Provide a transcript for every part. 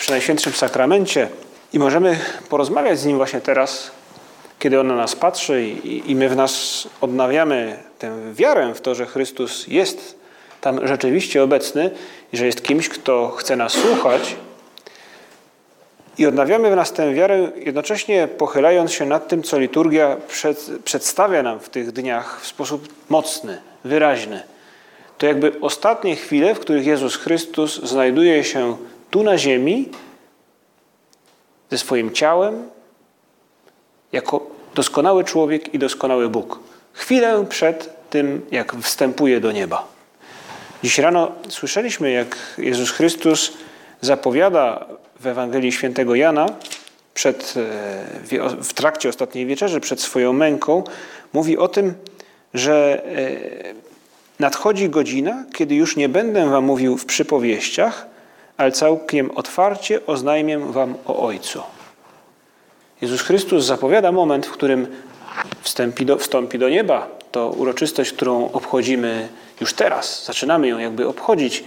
przy Najświętszym Sakramencie i możemy porozmawiać z Nim właśnie teraz, kiedy On na nas patrzy i, i my w nas odnawiamy tę wiarę w to, że Chrystus jest tam rzeczywiście obecny i że jest kimś, kto chce nas słuchać. I odnawiamy w nas tę wiarę, jednocześnie pochylając się nad tym, co liturgia przed, przedstawia nam w tych dniach w sposób mocny, wyraźny. To jakby ostatnie chwile, w których Jezus Chrystus znajduje się tu na ziemi ze swoim ciałem jako doskonały człowiek i doskonały Bóg. Chwilę przed tym, jak wstępuje do nieba. Dziś rano słyszeliśmy, jak Jezus Chrystus zapowiada w Ewangelii Świętego Jana przed, e, w trakcie ostatniej wieczerzy, przed swoją męką, mówi o tym, że e, nadchodzi godzina, kiedy już nie będę wam mówił w przypowieściach, ale całkiem otwarcie oznajmię wam o Ojcu. Jezus Chrystus zapowiada moment, w którym wstąpi do, wstąpi do nieba. To uroczystość, którą obchodzimy już teraz. Zaczynamy ją jakby obchodzić.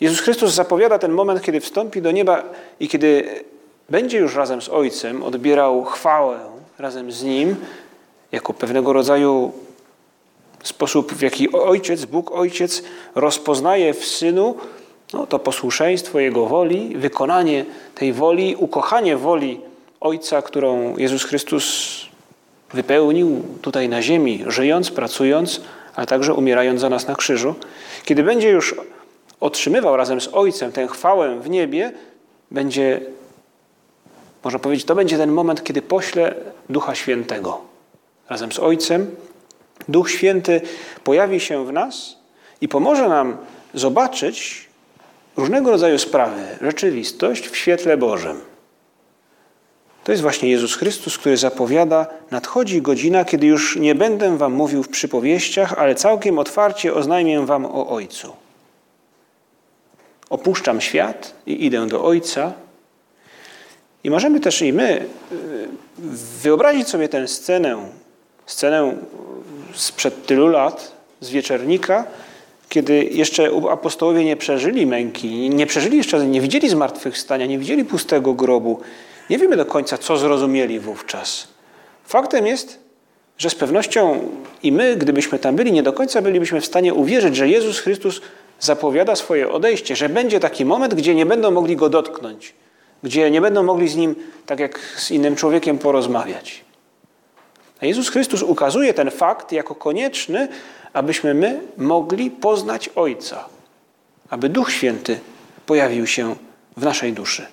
Jezus Chrystus zapowiada ten moment, kiedy wstąpi do nieba i kiedy będzie już razem z Ojcem odbierał chwałę razem z Nim, jako pewnego rodzaju sposób, w jaki Ojciec, Bóg Ojciec rozpoznaje w Synu no, to posłuszeństwo Jego woli, wykonanie tej woli, ukochanie woli Ojca, którą Jezus Chrystus wypełnił tutaj na ziemi, żyjąc, pracując, ale także umierając za nas na krzyżu. Kiedy będzie już otrzymywał razem z Ojcem tę chwałę w niebie, będzie, można powiedzieć, to będzie ten moment, kiedy pośle Ducha Świętego. Razem z Ojcem Duch Święty pojawi się w nas i pomoże nam zobaczyć różnego rodzaju sprawy, rzeczywistość w świetle Bożym. To jest właśnie Jezus Chrystus, który zapowiada: Nadchodzi godzina, kiedy już nie będę wam mówił w przypowieściach, ale całkiem otwarcie oznajmię wam o Ojcu. Opuszczam świat i idę do Ojca. I możemy też i my y, wyobrazić sobie tę scenę, scenę sprzed tylu lat, z wieczernika, kiedy jeszcze apostołowie nie przeżyli męki, nie przeżyli jeszcze, nie widzieli zmartwychwstania, nie widzieli pustego grobu. Nie wiemy do końca, co zrozumieli wówczas. Faktem jest, że z pewnością i my, gdybyśmy tam byli, nie do końca bylibyśmy w stanie uwierzyć, że Jezus Chrystus zapowiada swoje odejście, że będzie taki moment, gdzie nie będą mogli go dotknąć, gdzie nie będą mogli z nim, tak jak z innym człowiekiem, porozmawiać. A Jezus Chrystus ukazuje ten fakt jako konieczny, abyśmy my mogli poznać Ojca, aby Duch Święty pojawił się w naszej duszy.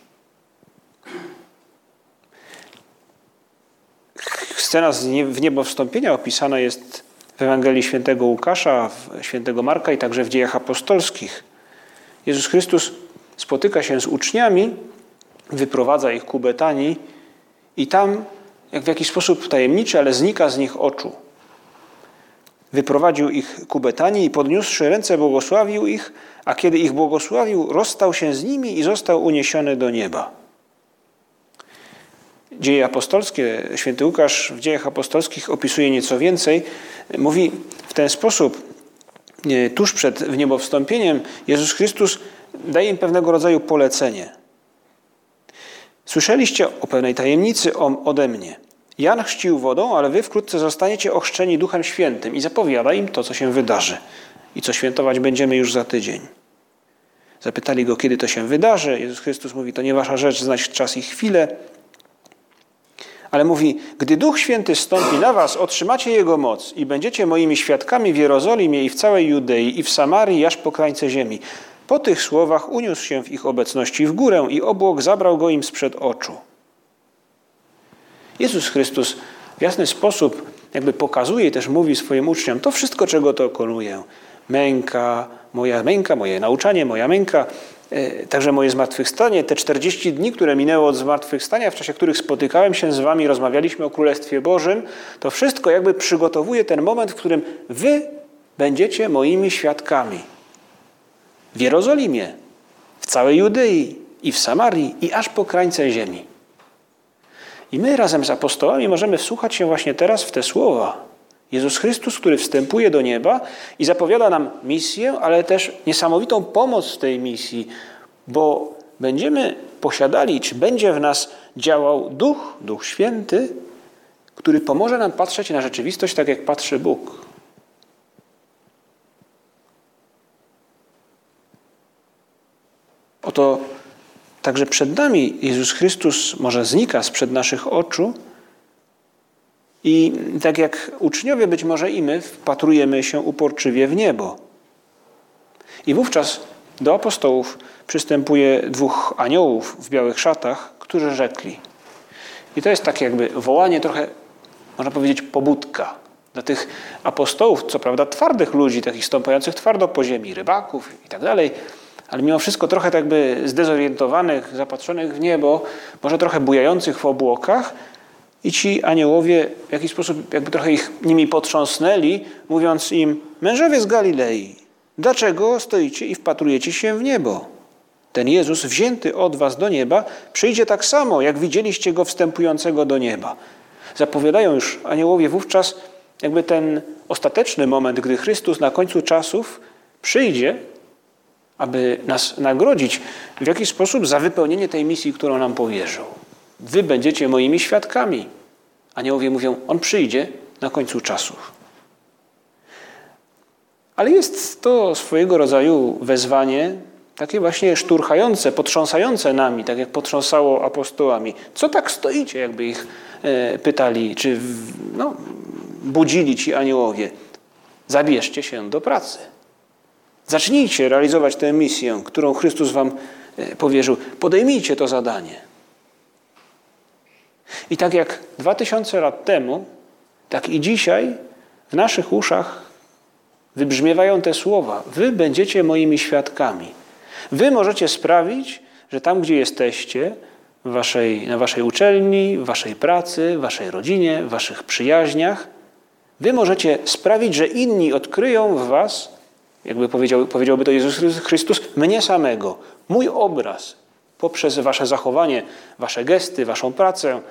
Scena w niebo wstąpienia opisana jest w Ewangelii świętego Łukasza, świętego Marka i także w dziejach apostolskich. Jezus Chrystus spotyka się z uczniami, wyprowadza ich ku Betanii i tam jak w jakiś sposób tajemniczy, ale znika z nich oczu. Wyprowadził ich ku Betanii i podniósłszy ręce błogosławił ich, a kiedy ich błogosławił, rozstał się z nimi i został uniesiony do nieba. Dzieje apostolskie, święty Łukasz w dziejach apostolskich opisuje nieco więcej. Mówi w ten sposób, tuż przed wniebowstąpieniem Jezus Chrystus daje im pewnego rodzaju polecenie – Słyszeliście o pewnej tajemnicy ode mnie. Jan chrzcił wodą, ale wy wkrótce zostaniecie ochrzczeni Duchem Świętym i zapowiada im to, co się wydarzy i co świętować będziemy już za tydzień. Zapytali go, kiedy to się wydarzy. Jezus Chrystus mówi, to nie wasza rzecz znać czas i chwilę. Ale mówi, gdy Duch Święty stąpi na was, otrzymacie Jego moc i będziecie moimi świadkami w Jerozolimie i w całej Judei i w Samarii, aż po krańce ziemi. Po tych słowach uniósł się w ich obecności w górę i obłok zabrał go im sprzed oczu. Jezus Chrystus w jasny sposób jakby pokazuje i też mówi swoim uczniom, to wszystko, czego dokonuję, męka, moja męka, moje nauczanie, moja męka, e, także moje zmartwychwstanie, te 40 dni, które minęło od zmartwychwstania, w czasie których spotykałem się z wami, rozmawialiśmy o Królestwie Bożym, to wszystko jakby przygotowuje ten moment, w którym wy będziecie moimi świadkami. W Jerozolimie, w całej Judei i w Samarii i aż po krańce ziemi. I my razem z apostołami możemy wsłuchać się właśnie teraz w te słowa. Jezus Chrystus, który wstępuje do nieba i zapowiada nam misję, ale też niesamowitą pomoc w tej misji, bo będziemy posiadali, czy będzie w nas działał Duch, Duch Święty, który pomoże nam patrzeć na rzeczywistość tak, jak patrzy Bóg. Oto także przed nami Jezus Chrystus może znika sprzed naszych oczu i tak jak uczniowie, być może i my, wpatrujemy się uporczywie w niebo. I wówczas do apostołów przystępuje dwóch aniołów w białych szatach, którzy rzekli. I to jest takie jakby wołanie trochę, można powiedzieć, pobudka dla tych apostołów, co prawda twardych ludzi, takich stąpających twardo po ziemi, rybaków i tak dalej, ale mimo wszystko trochę tak jakby zdezorientowanych, zapatrzonych w niebo, może trochę bujających w obłokach. I ci aniołowie w jakiś sposób jakby trochę ich nimi potrząsnęli, mówiąc im, mężowie z Galilei, dlaczego stoicie i wpatrujecie się w niebo? Ten Jezus, wzięty od was do nieba, przyjdzie tak samo, jak widzieliście go wstępującego do nieba. Zapowiadają już aniołowie wówczas jakby ten ostateczny moment, gdy Chrystus na końcu czasów przyjdzie aby nas nagrodzić w jakiś sposób za wypełnienie tej misji, którą nam powierzył. Wy będziecie moimi świadkami. Aniołowie mówią, on przyjdzie na końcu czasów. Ale jest to swojego rodzaju wezwanie, takie właśnie szturchające, potrząsające nami, tak jak potrząsało apostołami. Co tak stoicie, jakby ich e, pytali, czy no, budzili ci aniołowie? Zabierzcie się do pracy. Zacznijcie realizować tę misję, którą Chrystus Wam e, powierzył. Podejmijcie to zadanie. I tak jak dwa tysiące lat temu, tak i dzisiaj w naszych uszach wybrzmiewają te słowa: Wy będziecie moimi świadkami. Wy możecie sprawić, że tam, gdzie jesteście, waszej, na waszej uczelni, w waszej pracy, w waszej rodzinie, w waszych przyjaźniach, wy możecie sprawić, że inni odkryją w was jakby powiedział, powiedziałby to Jezus Chrystus, mnie samego, mój obraz, poprzez wasze zachowanie, wasze gesty, waszą pracę,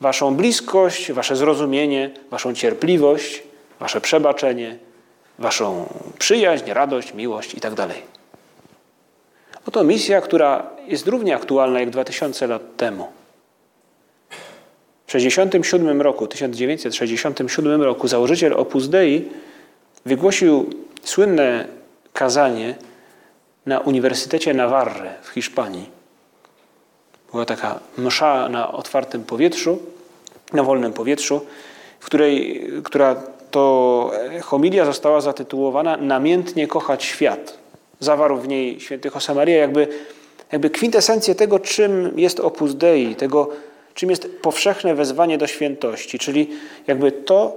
waszą bliskość, wasze zrozumienie, waszą cierpliwość, wasze przebaczenie, waszą przyjaźń, radość, miłość itd. Tak Oto misja, która jest równie aktualna jak 2000 lat temu. W 1967 roku, 1967 roku założyciel Opus Dei wygłosił słynne kazanie na Uniwersytecie Navarre w Hiszpanii. Była taka msza na otwartym powietrzu, na wolnym powietrzu, w której, która to homilia została zatytułowana Namiętnie kochać świat. Zawarł w niej święty Josemaria jakby, jakby kwintesencję tego, czym jest Opus Dei, tego, czym jest powszechne wezwanie do świętości, czyli jakby to,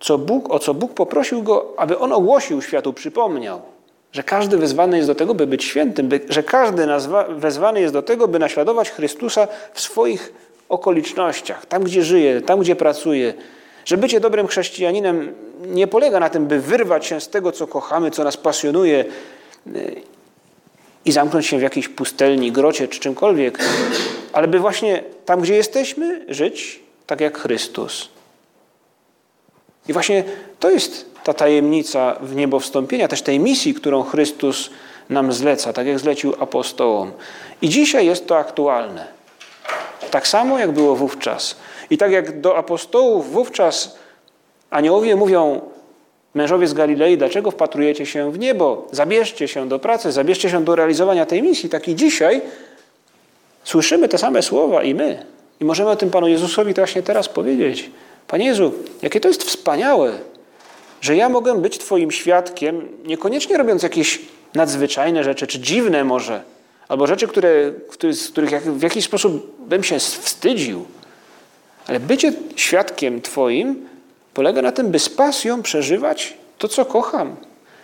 co Bóg, o co Bóg poprosił go, aby on ogłosił światu, przypomniał. Że każdy wezwany jest do tego, by być świętym, by, że każdy wezwany jest do tego, by naśladować Chrystusa w swoich okolicznościach, tam gdzie żyje, tam gdzie pracuje. Że bycie dobrym chrześcijaninem nie polega na tym, by wyrwać się z tego, co kochamy, co nas pasjonuje y, i zamknąć się w jakiejś pustelni, grocie czy czymkolwiek, ale by właśnie tam, gdzie jesteśmy, żyć tak jak Chrystus. I właśnie to jest ta tajemnica w niebo wstąpienia, też tej misji, którą Chrystus nam zleca, tak jak zlecił apostołom. I dzisiaj jest to aktualne. Tak samo jak było wówczas. I tak jak do apostołów wówczas aniołowie mówią, mężowie z Galilei, dlaczego wpatrujecie się w niebo? Zabierzcie się do pracy, zabierzcie się do realizowania tej misji. Tak i dzisiaj słyszymy te same słowa i my. I możemy o tym Panu Jezusowi właśnie teraz powiedzieć. Panie Jezu, jakie to jest wspaniałe, że ja mogę być Twoim świadkiem, niekoniecznie robiąc jakieś nadzwyczajne rzeczy, czy dziwne może, albo rzeczy, które, z których w jakiś sposób bym się wstydził. Ale bycie świadkiem Twoim polega na tym, by z pasją przeżywać to, co kocham.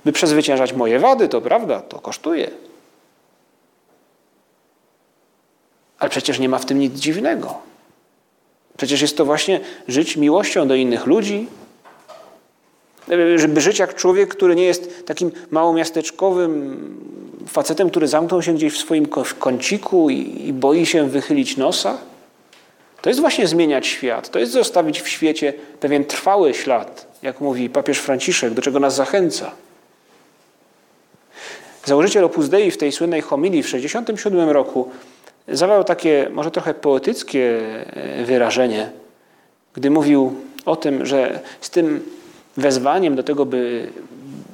By przezwyciężać moje wady, to prawda, to kosztuje. Ale przecież nie ma w tym nic dziwnego. Przecież jest to właśnie żyć miłością do innych ludzi, żeby żyć jak człowiek, który nie jest takim małomiasteczkowym facetem, który zamknął się gdzieś w swoim kąciku i, boi się wychylić nosa. To jest właśnie zmieniać świat. To jest zostawić w świecie pewien trwały ślad, jak mówi papież Franciszek, do czego nas zachęca. Założyciel Opus Dei w tej słynnej homilii w 1967 roku zawarł takie może trochę poetyckie e, wyrażenie, gdy mówił o tym, że z tym wezwaniem do tego, by,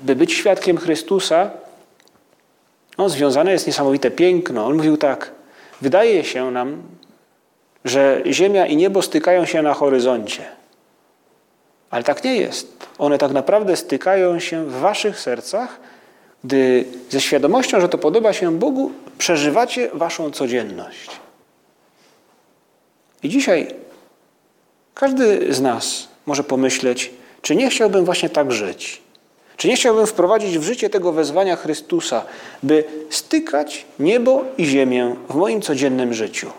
by być świadkiem Chrystusa, no, związane jest niesamowite piękno. On mówił tak: Wydaje się nam, że ziemia i niebo stykają się na horyzoncie. Ale tak nie jest. One tak naprawdę stykają się w waszych sercach, gdy ze świadomością, że to podoba się Bogu, przeżywacie waszą codzienność. I dzisiaj każdy z nas może pomyśleć, czy nie chciałbym właśnie tak żyć? Czy nie chciałbym wprowadzić w życie tego wezwania Chrystusa, by stykać niebo i ziemię w moim codziennym życiu?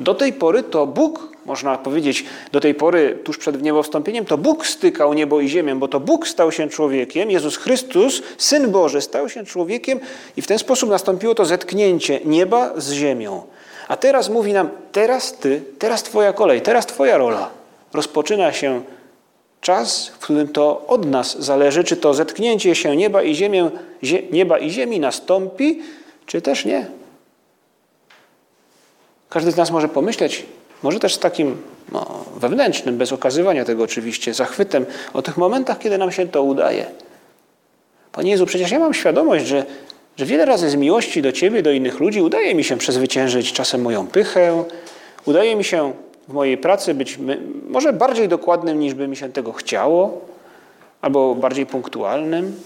Do tej pory to Bóg, można powiedzieć, do tej pory, tuż przed wniebowstąpieniem, to Bóg stykał niebo i ziemię, bo to Bóg stał się człowiekiem, Jezus Chrystus, Syn Boży, stał się człowiekiem i w ten sposób nastąpiło to zetknięcie nieba z ziemią. A teraz mówi nam, teraz Ty, teraz Twoja kolej, teraz Twoja rola. Rozpoczyna się czas, w którym to od nas zależy, czy to zetknięcie się nieba i, ziemię, nieba i ziemi nastąpi, czy też nie. Każdy z nas może pomyśleć, może też z takim no, wewnętrznym, bez okazywania tego oczywiście, zachwytem o tych momentach, kiedy nam się to udaje. Panie Jezu, przecież ja mam świadomość, że, że wiele razy z miłości do Ciebie, do innych ludzi udaje mi się przezwyciężyć czasem moją pychę, udaje mi się w mojej pracy być może bardziej dokładnym, niż by mi się tego chciało, albo bardziej punktualnym.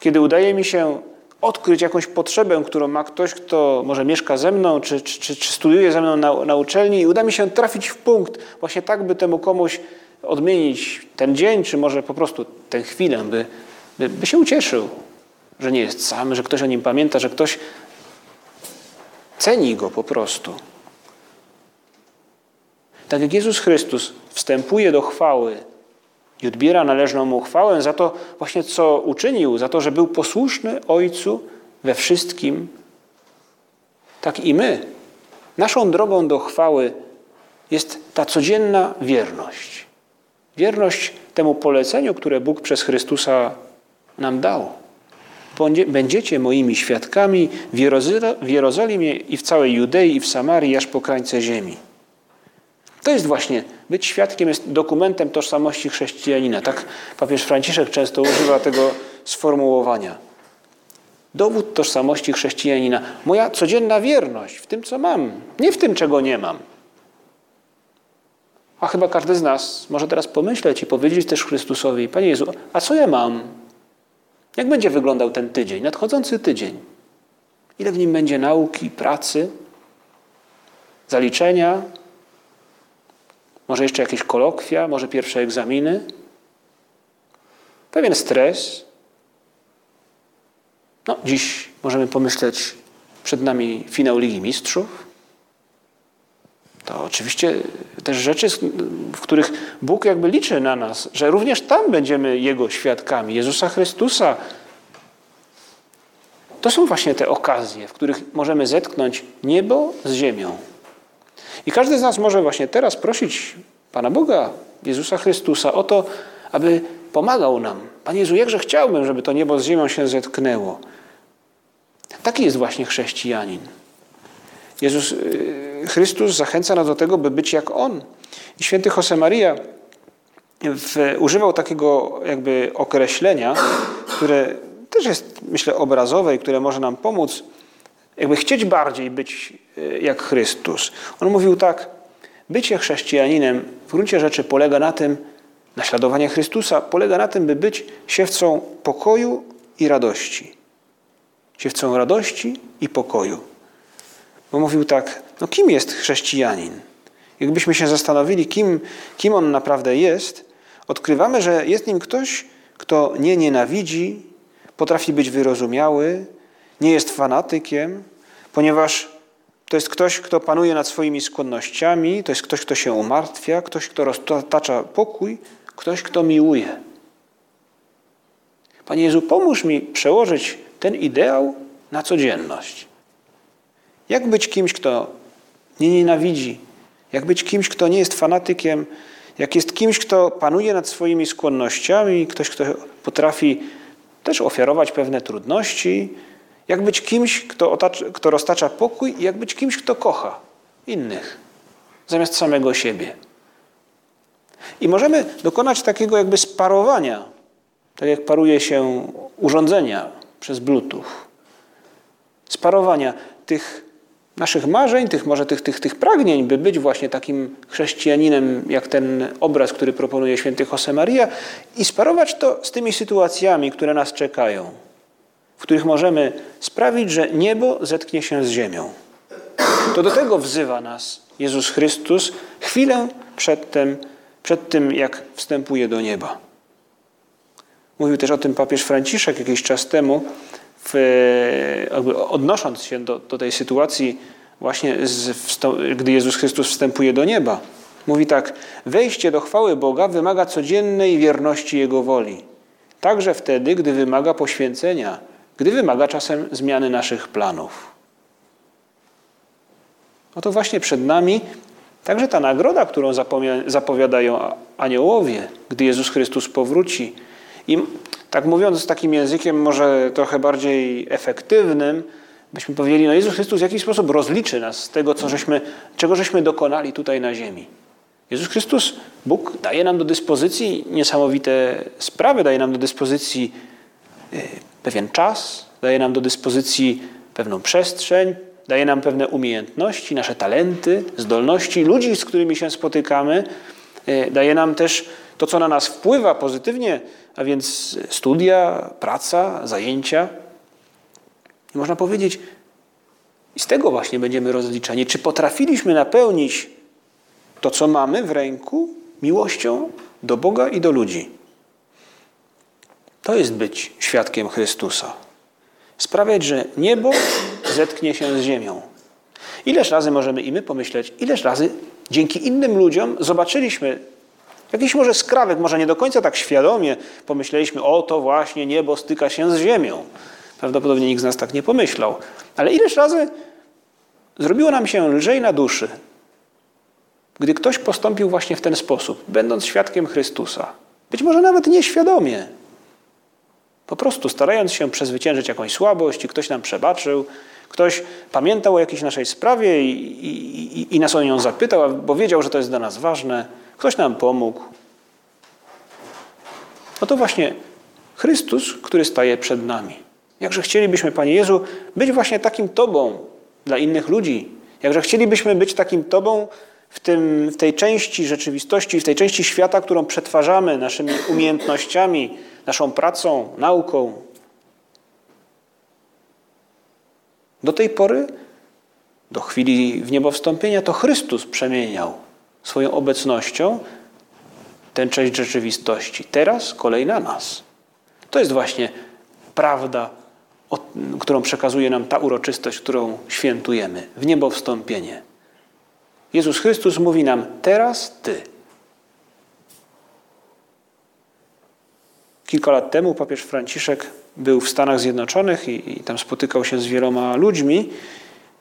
Kiedy udaje mi się odkryć jakąś potrzebę, którą ma ktoś, kto może mieszka ze mną, czy, czy, czy studiuje ze mną na, na uczelni i uda mi się trafić w punkt, właśnie tak, by temu komuś odmienić ten dzień, czy może po prostu tę chwilę, by, by, by się ucieszył, że nie jest sam, że ktoś o nim pamięta, że ktoś ceni go po prostu. Tak jak Jezus Chrystus wstępuje do chwały i odbiera należną mu chwałę za to właśnie, co uczynił, za to, że był posłuszny Ojcu we wszystkim, tak i my. Naszą drogą do chwały jest ta codzienna wierność. Wierność temu poleceniu, które Bóg przez Chrystusa nam dał. Będziecie moimi świadkami w Jerozolimie i w całej Judei i w Samarii, aż po krańce ziemi. To jest właśnie, być świadkiem jest dokumentem tożsamości chrześcijanina. Tak papież Franciszek często używa tego sformułowania. Dowód tożsamości chrześcijanina. Moja codzienna wierność w tym, co mam, nie w tym, czego nie mam. A chyba każdy z nas może teraz pomyśleć i powiedzieć też Chrystusowi, Panie Jezu, a co ja mam? Jak będzie wyglądał ten tydzień, nadchodzący tydzień? Ile w nim będzie nauki, pracy, zaliczenia, może jeszcze jakieś kolokwia, może pierwsze egzaminy. Pewien stres. No, dziś możemy pomyśleć, przed nami finał Ligi Mistrzów. To oczywiście też rzeczy, w których Bóg jakby liczy na nas, że również tam będziemy Jego świadkami, Jezusa Chrystusa. To są właśnie te okazje, w których możemy zetknąć niebo z ziemią. I każdy z nas może właśnie teraz prosić Pana Boga, Jezusa Chrystusa, o to, aby pomagał nam. Panie Jezu, jakże chciałbym, żeby to niebo z ziemią się zetknęło. Taki jest właśnie chrześcijanin. Jezus y, Chrystus zachęca nas do tego, by być jak On. I święty Josemaria używał takiego jakby określenia, które też jest, myślę, obrazowe i które może nam pomóc jakby chcieć bardziej być jak Chrystus. On mówił tak, bycie chrześcijaninem w gruncie rzeczy polega na tym, naśladowanie Chrystusa polega na tym, by być siewcą pokoju i radości. Siewcą radości i pokoju. Bo mówił tak, no kim jest chrześcijanin? Jakbyśmy się zastanowili, kim, kim on naprawdę jest, odkrywamy, że jest nim ktoś, kto nie nienawidzi, potrafi być wyrozumiały, nie jest fanatykiem, ponieważ to jest ktoś, kto panuje nad swoimi skłonnościami, to jest ktoś, kto się umartwia, ktoś, kto roztacza pokój, ktoś, kto miłuje. Panie Jezu, pomóż mi przełożyć ten ideał na codzienność. Jak być kimś, kto nie nienawidzi? Jak być kimś, kto nie jest fanatykiem? Jak jest kimś, kto panuje nad swoimi skłonnościami, ktoś, kto potrafi też ofiarować pewne trudności? Jak być kimś, kto, otacza, kto roztacza pokój? I jak być kimś, kto kocha innych zamiast samego siebie? I możemy dokonać takiego jakby sparowania, tak jak paruje się urządzenia przez Bluetooth. Sparowania tych naszych marzeń, tych może tych, tych, tych pragnień, by być właśnie takim chrześcijaninem, jak ten obraz, który proponuje święty Josemaria i sparować to z tymi sytuacjami, które nas czekają, w których możemy sprawić, że niebo zetknie się z ziemią. To do tego wzywa nas Jezus Chrystus chwilę przed tym, przed tym jak wstępuje do nieba. Mówił też o tym papież Franciszek jakiś czas temu, w, odnosząc się do, do tej sytuacji, właśnie z, gdy Jezus Chrystus wstępuje do nieba. Mówi tak: Wejście do chwały Boga wymaga codziennej wierności Jego woli. Także wtedy, gdy wymaga poświęcenia, gdy wymaga czasem zmiany naszych planów. Oto właśnie przed nami także ta nagroda, którą zapowiadają aniołowie, gdy Jezus Chrystus powróci. I tak mówiąc takim językiem może trochę bardziej efektywnym, byśmy powiedzieli, no Jezus Chrystus w jakiś sposób rozliczy nas z tego, co żeśmy, czego żeśmy dokonali tutaj na ziemi. Jezus Chrystus, Bóg daje nam do dyspozycji niesamowite sprawy, daje nam do dyspozycji e, pewien czas, daje nam do dyspozycji pewną przestrzeń, daje nam pewne umiejętności, nasze talenty, zdolności, ludzi, z którymi się spotykamy, e, daje nam też to, co na nas wpływa pozytywnie, a więc studia, praca, zajęcia. I można powiedzieć, i z tego właśnie będziemy rozliczani, czy potrafiliśmy napełnić to, co mamy w ręku, miłością do Boga i do ludzi. To jest być świadkiem Chrystusa. Sprawiać, że niebo zetknie się z ziemią. Ileż razy możemy i my pomyśleć, ileż razy dzięki innym ludziom zobaczyliśmy Jakiś może skrawek, może nie do końca tak świadomie pomyśleliśmy, o to właśnie niebo styka się z ziemią. Prawdopodobnie nikt z nas tak nie pomyślał. Ale ileż razy zrobiło nam się lżej na duszy, gdy ktoś postąpił właśnie w ten sposób, będąc świadkiem Chrystusa. Być może nawet nieświadomie. Po prostu starając się przezwyciężyć jakąś słabość i ktoś nam przebaczył, ktoś pamiętał o jakiejś naszej sprawie i, i, i, i nas o nią zapytał, bo wiedział, że to jest dla nas ważne. Ktoś nam pomógł. No to właśnie Chrystus, który staje przed nami. Jakże chcielibyśmy, Panie Jezu, być właśnie takim Tobą dla innych ludzi. Jakże chcielibyśmy być takim Tobą w, tym, w tej części rzeczywistości, w tej części świata, którą przetwarzamy naszymi umiejętnościami, naszą pracą, nauką. Do tej pory, do chwili w niebo wstąpienia, to Chrystus przemieniał swoją obecnością tę część rzeczywistości. Teraz kolej na nas. To jest właśnie prawda, którą przekazuje nam ta uroczystość, którą świętujemy w niebo wstąpienie. Jezus Chrystus mówi nam: Teraz Ty. Kilka lat temu papież Franciszek był w Stanach Zjednoczonych i, i tam spotykał się z wieloma ludźmi.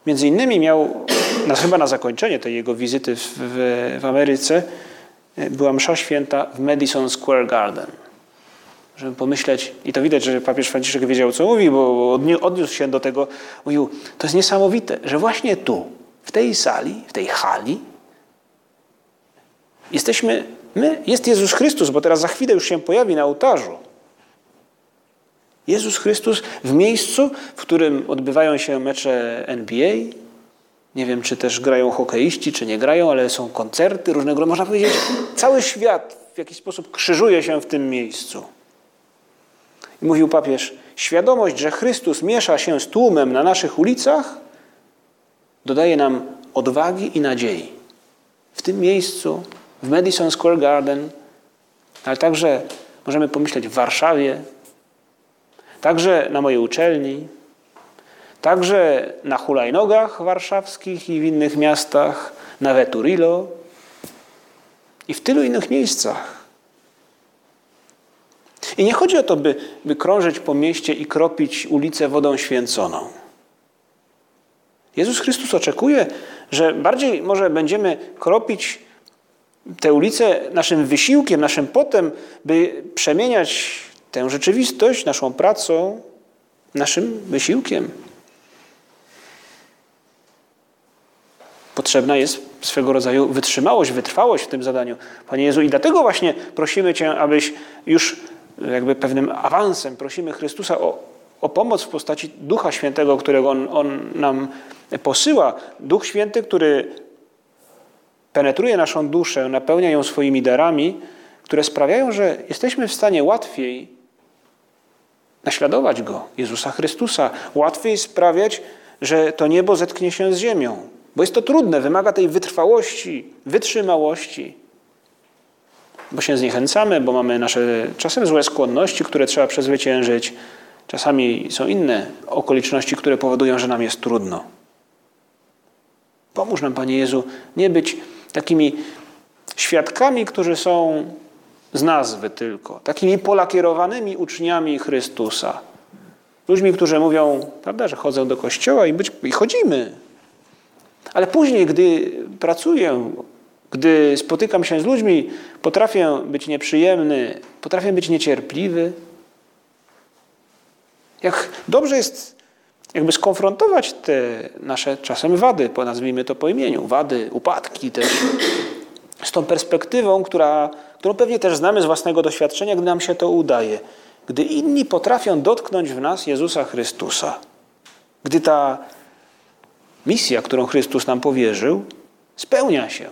Między innymi miał na, chyba na zakończenie tej jego wizyty w, w, w Ameryce e, była msza święta w Madison Square Garden. Żeby pomyśleć, i to widać, że papież Franciszek wiedział, co mówi, bo odniósł się do tego, mówił, to jest niesamowite, że właśnie tu, w tej sali, w tej hali, jesteśmy, my, jest Jezus Chrystus, bo teraz za chwilę już się pojawi na ołtarzu. Jezus Chrystus w miejscu, w którym odbywają się mecze NBA, nie wiem, czy też grają hokeiści, czy nie grają, ale są koncerty różnego. Można powiedzieć, cały świat w jakiś sposób krzyżuje się w tym miejscu. I mówił papież, świadomość, że Chrystus miesza się z tłumem na naszych ulicach, dodaje nam odwagi i nadziei. W tym miejscu, w Madison Square Garden, ale także możemy pomyśleć w Warszawie, także na mojej uczelni, Także na hulajnogach warszawskich i w innych miastach, na Veturilo i w tylu innych miejscach. I nie chodzi o to, by, by krążyć po mieście i kropić ulicę wodą święconą. Jezus Chrystus oczekuje, że bardziej może będziemy kropić tę ulicę naszym wysiłkiem, naszym potem, by przemieniać tę rzeczywistość naszą pracą, naszym wysiłkiem. Potrzebna jest swego rodzaju wytrzymałość, wytrwałość w tym zadaniu. Panie Jezu, i dlatego właśnie prosimy Cię, abyś już jakby pewnym awansem prosimy Chrystusa o, o pomoc w postaci Ducha Świętego, którego on, on nam posyła. Duch Święty, który penetruje naszą duszę, napełnia ją swoimi darami, które sprawiają, że jesteśmy w stanie łatwiej naśladować Go, Jezusa Chrystusa, łatwiej sprawiać, że to niebo zetknie się z ziemią. Bo jest to trudne, wymaga tej wytrwałości, wytrzymałości, bo się zniechęcamy, bo mamy nasze czasem złe skłonności, które trzeba przezwyciężyć. Czasami są inne okoliczności, które powodują, że nam jest trudno. Pomóż nam, Panie Jezu, nie być takimi świadkami, którzy są z nazwy tylko, takimi polakierowanymi uczniami Chrystusa. Ludźmi, którzy mówią, prawda, że chodzą do kościoła i, być, i chodzimy. Ale później, gdy pracuję, gdy spotykam się z ludźmi, potrafię być nieprzyjemny, potrafię być niecierpliwy. Jak dobrze jest jakby skonfrontować te nasze czasem wady, nazwijmy to po imieniu, wady, upadki też, z tą perspektywą, która, którą pewnie też znamy z własnego doświadczenia, gdy nam się to udaje. Gdy inni potrafią dotknąć w nas Jezusa Chrystusa, gdy ta misja, którą Chrystus nam powierzył, spełnia się.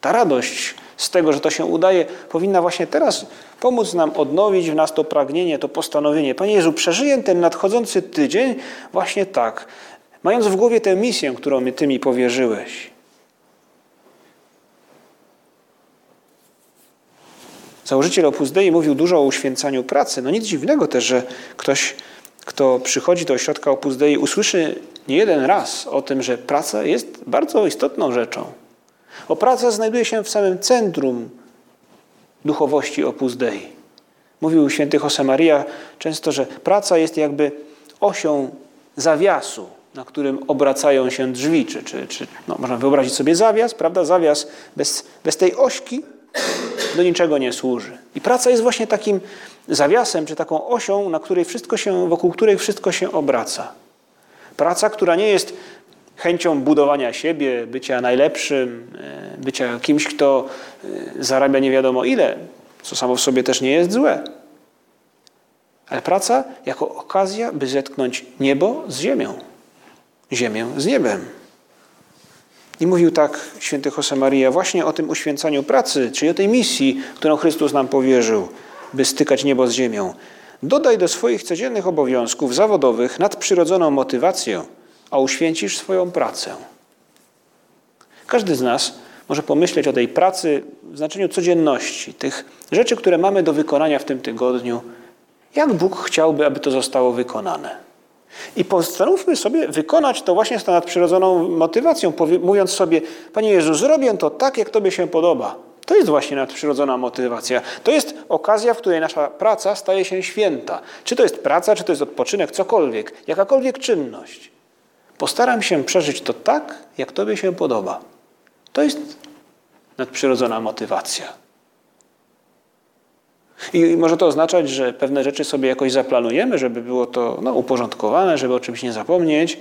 Ta radość z tego, że to się udaje, powinna właśnie teraz pomóc nam odnowić w nas to pragnienie, to postanowienie. Panie Jezu, przeżyję ten nadchodzący tydzień właśnie tak, mając w głowie tę misję, którą Ty mi powierzyłeś. Założyciel Opus Dei mówił dużo o uświęcaniu pracy. No nic dziwnego też, że ktoś, kto przychodzi do ośrodka Opus Dei, usłyszy nie jeden raz o tym, że praca jest bardzo istotną rzeczą. O praca znajduje się w samym centrum duchowości Opus Dei. Mówił święty Josemaria często, że praca jest jakby osią zawiasu, na którym obracają się drzwi, czy, czy, czy no, można wyobrazić sobie zawias, prawda? Zawias bez, bez tej ośki do niczego nie służy. I praca jest właśnie takim zawiasem, czy taką osią, na której wszystko się, wokół której wszystko się obraca. Praca, która nie jest chęcią budowania siebie, bycia najlepszym, e, bycia kimś, kto e, zarabia nie wiadomo ile, co samo w sobie też nie jest złe. Ale praca jako okazja, by zetknąć niebo z ziemią, ziemię z niebem. I mówił tak święty Josemaria właśnie o tym uświęcaniu pracy, czyli o tej misji, którą Chrystus nam powierzył, by stykać niebo z ziemią. Dodaj do swoich codziennych obowiązków zawodowych nadprzyrodzoną motywację, a uświęcisz swoją pracę. Każdy z nas może pomyśleć o tej pracy w znaczeniu codzienności, tych rzeczy, które mamy do wykonania w tym tygodniu. Jak Bóg chciałby, aby to zostało wykonane? I postanówmy sobie wykonać to właśnie z tą nadprzyrodzoną motywacją, mówiąc sobie, Panie Jezu, zrobię to tak, jak Tobie się podoba. To jest właśnie nadprzyrodzona motywacja. To jest okazja, w której nasza praca staje się święta. Czy to jest praca, czy to jest odpoczynek, cokolwiek, jakakolwiek czynność. Postaram się przeżyć to tak, jak Tobie się podoba. To jest nadprzyrodzona motywacja. I może to oznaczać, że pewne rzeczy sobie jakoś zaplanujemy, żeby było to no, uporządkowane, żeby o czymś nie zapomnieć,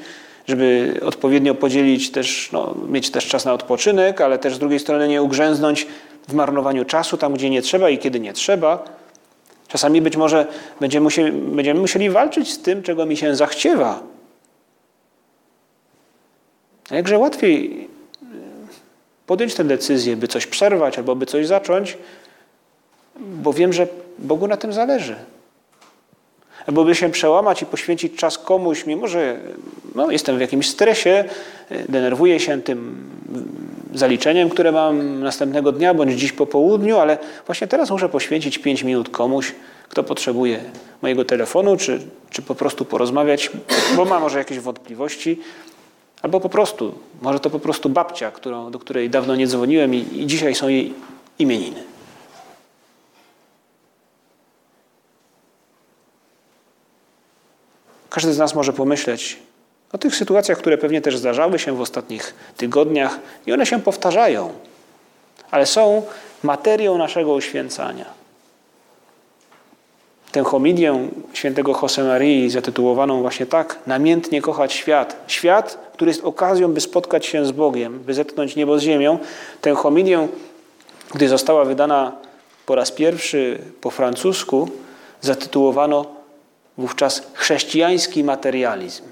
żeby odpowiednio podzielić też, no, mieć też czas na odpoczynek, ale też z drugiej strony nie ugrzęznąć w marnowaniu czasu tam, gdzie nie trzeba i kiedy nie trzeba. Czasami być może będziemy musieli, będziemy musieli walczyć z tym, czego mi się zachciewa. Jakże łatwiej podjąć tę decyzję, by coś przerwać albo by coś zacząć, bo wiem, że Bogu na tym zależy. albo by się przełamać i poświęcić czas komuś, mimo że no, jestem w jakimś stresie, denerwuję się tym zaliczeniem, które mam następnego dnia bądź dziś po południu, ale właśnie teraz muszę poświęcić 5 minut komuś, kto potrzebuje mojego telefonu, czy, czy po prostu porozmawiać, bo ma może jakieś wątpliwości, albo po prostu, może to po prostu babcia, którą, do której dawno nie dzwoniłem i, i dzisiaj są jej imieniny. Każdy z nas może pomyśleć o tych sytuacjach, które pewnie też zdarzały się w ostatnich tygodniach i one się powtarzają, ale są materią naszego uświęcania. Tę homilię świętego Josemarii zatytułowaną właśnie tak, namiętnie kochać świat. Świat, który jest okazją, by spotkać się z Bogiem, by zetknąć niebo z ziemią. Tę homilię, gdy została wydana po raz pierwszy po francusku, zatytułowano wówczas chrześcijański materializm.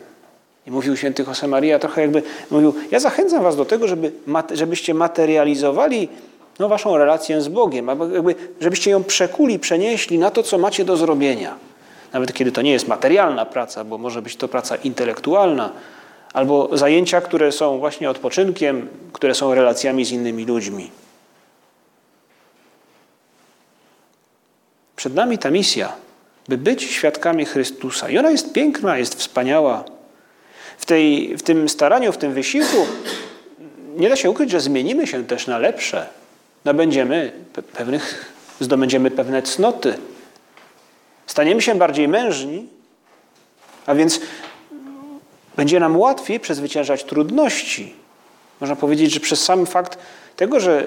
I mówił święty Josemaria trochę jakby, mówił, ja zachęcam was do tego, żeby, żebyście materializowali no, waszą relację z Bogiem, jakby, żebyście ją przekuli, przenieśli na to, co macie do zrobienia. Nawet kiedy to nie jest materialna praca, bo może być to praca intelektualna, albo zajęcia, które są właśnie odpoczynkiem, które są relacjami z innymi ludźmi. Przed nami ta misja, by być świadkami Chrystusa. I ona jest piękna, jest wspaniała. W, tej, w tym staraniu, w tym wysiłku nie da się ukryć, że zmienimy się też na lepsze nabędziemy pewnych, zdobędziemy pewne cnoty. Staniemy się bardziej mężni, a więc będzie nam łatwiej przezwyciężać trudności. Można powiedzieć, że przez sam fakt tego, że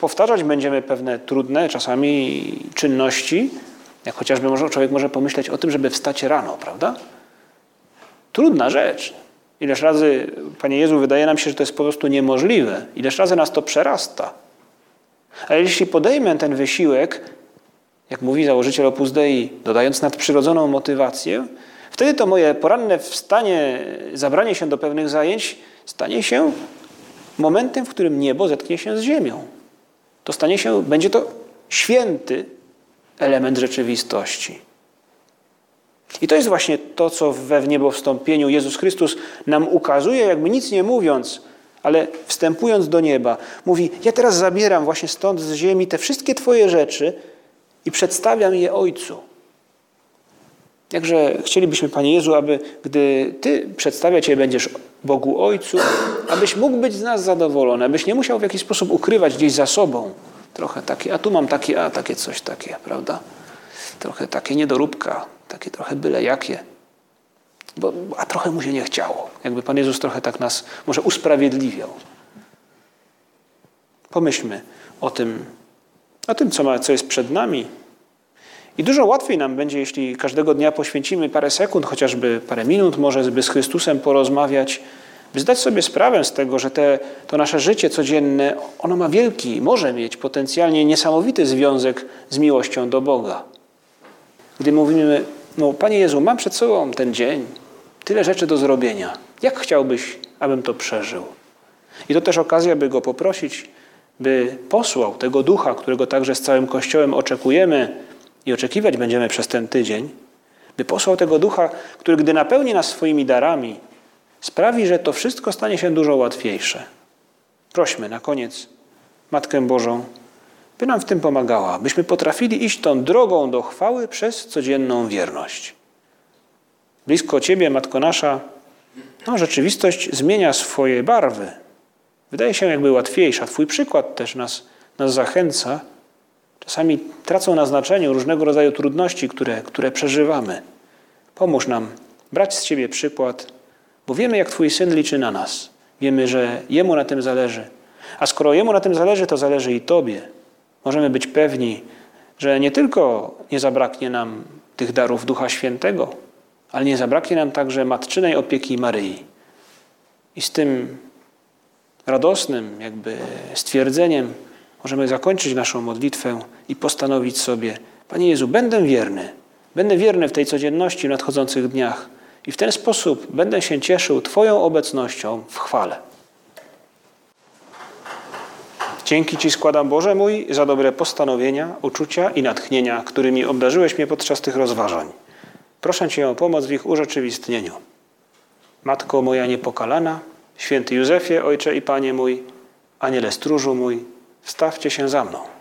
powtarzać będziemy pewne trudne czasami czynności, jak chociażby może, człowiek może pomyśleć o tym, żeby wstać rano, prawda? Trudna rzecz. Ileż razy, Panie Jezu, wydaje nam się, że to jest po prostu niemożliwe. Ileż razy nas to przerasta. Ale jeśli podejmę ten wysiłek, jak mówi założyciel Opus Dei, dodając nadprzyrodzoną motywację, wtedy to moje poranne wstanie, zabranie się do pewnych zajęć stanie się momentem, w którym niebo zetknie się z ziemią. To stanie się, będzie to święty element rzeczywistości. I to jest właśnie to, co we wniebowstąpieniu Jezus Chrystus nam ukazuje, jakby nic nie mówiąc, ale wstępując do nieba, mówi: Ja teraz zabieram właśnie stąd z ziemi te wszystkie Twoje rzeczy i przedstawiam je Ojcu. Jakże chcielibyśmy, Panie Jezu, aby gdy Ty przedstawiać je będziesz Bogu Ojcu, abyś mógł być z nas zadowolony, abyś nie musiał w jakiś sposób ukrywać gdzieś za sobą trochę takie, a tu mam takie, a takie coś takie, prawda? Trochę takie niedoróbka, takie trochę byle jakie bo, a trochę mu się nie chciało. Jakby Pan Jezus trochę tak nas może usprawiedliwiał. Pomyślmy o tym, o tym co, ma, co jest przed nami. I dużo łatwiej nam będzie, jeśli każdego dnia poświęcimy parę sekund, chociażby parę minut, może by z Chrystusem porozmawiać, by zdać sobie sprawę z tego, że te, to nasze życie codzienne, ono ma wielki, może mieć potencjalnie niesamowity związek z miłością do Boga. Gdy mówimy, no Panie Jezu, mam przed sobą ten dzień, Tyle rzeczy do zrobienia. Jak chciałbyś, abym to przeżył? I to też okazja, by go poprosić, by posłał tego ducha, którego także z całym Kościołem oczekujemy i oczekiwać będziemy przez ten tydzień, by posłał tego ducha, który gdy napełni nas swoimi darami, sprawi, że to wszystko stanie się dużo łatwiejsze. Prośmy na koniec Matkę Bożą, by nam w tym pomagała, byśmy potrafili iść tą drogą do chwały przez codzienną wierność blisko Ciebie, Matko Nasza, no, rzeczywistość zmienia swoje barwy. Wydaje się jakby łatwiejsza. Twój przykład też nas, nas zachęca. Czasami tracą na znaczeniu różnego rodzaju trudności, które, które przeżywamy. Pomóż nam brać z Ciebie przykład, bo wiemy, jak Twój Syn liczy na nas. Wiemy, że Jemu na tym zależy. A skoro Jemu na tym zależy, to zależy i Tobie. Możemy być pewni, że nie tylko nie zabraknie nam tych darów Ducha Świętego, ale nie zabraknie nam także matczynej opieki Maryi. I z tym radosnym jakby stwierdzeniem możemy zakończyć naszą modlitwę i postanowić sobie, Panie Jezu, będę wierny. Będę wierny w tej codzienności w nadchodzących dniach i w ten sposób będę się cieszył Twoją obecnością w chwale. Dzięki Ci składam, Boże mój, za dobre postanowienia, uczucia i natchnienia, którymi obdarzyłeś mnie podczas tych rozważań. Proszę Cię o pomoc w ich urzeczywistnieniu. Matko moja niepokalana, święty Józefie, Ojcze i Panie mój, Aniele stróżu mój, wstawcie się za mną.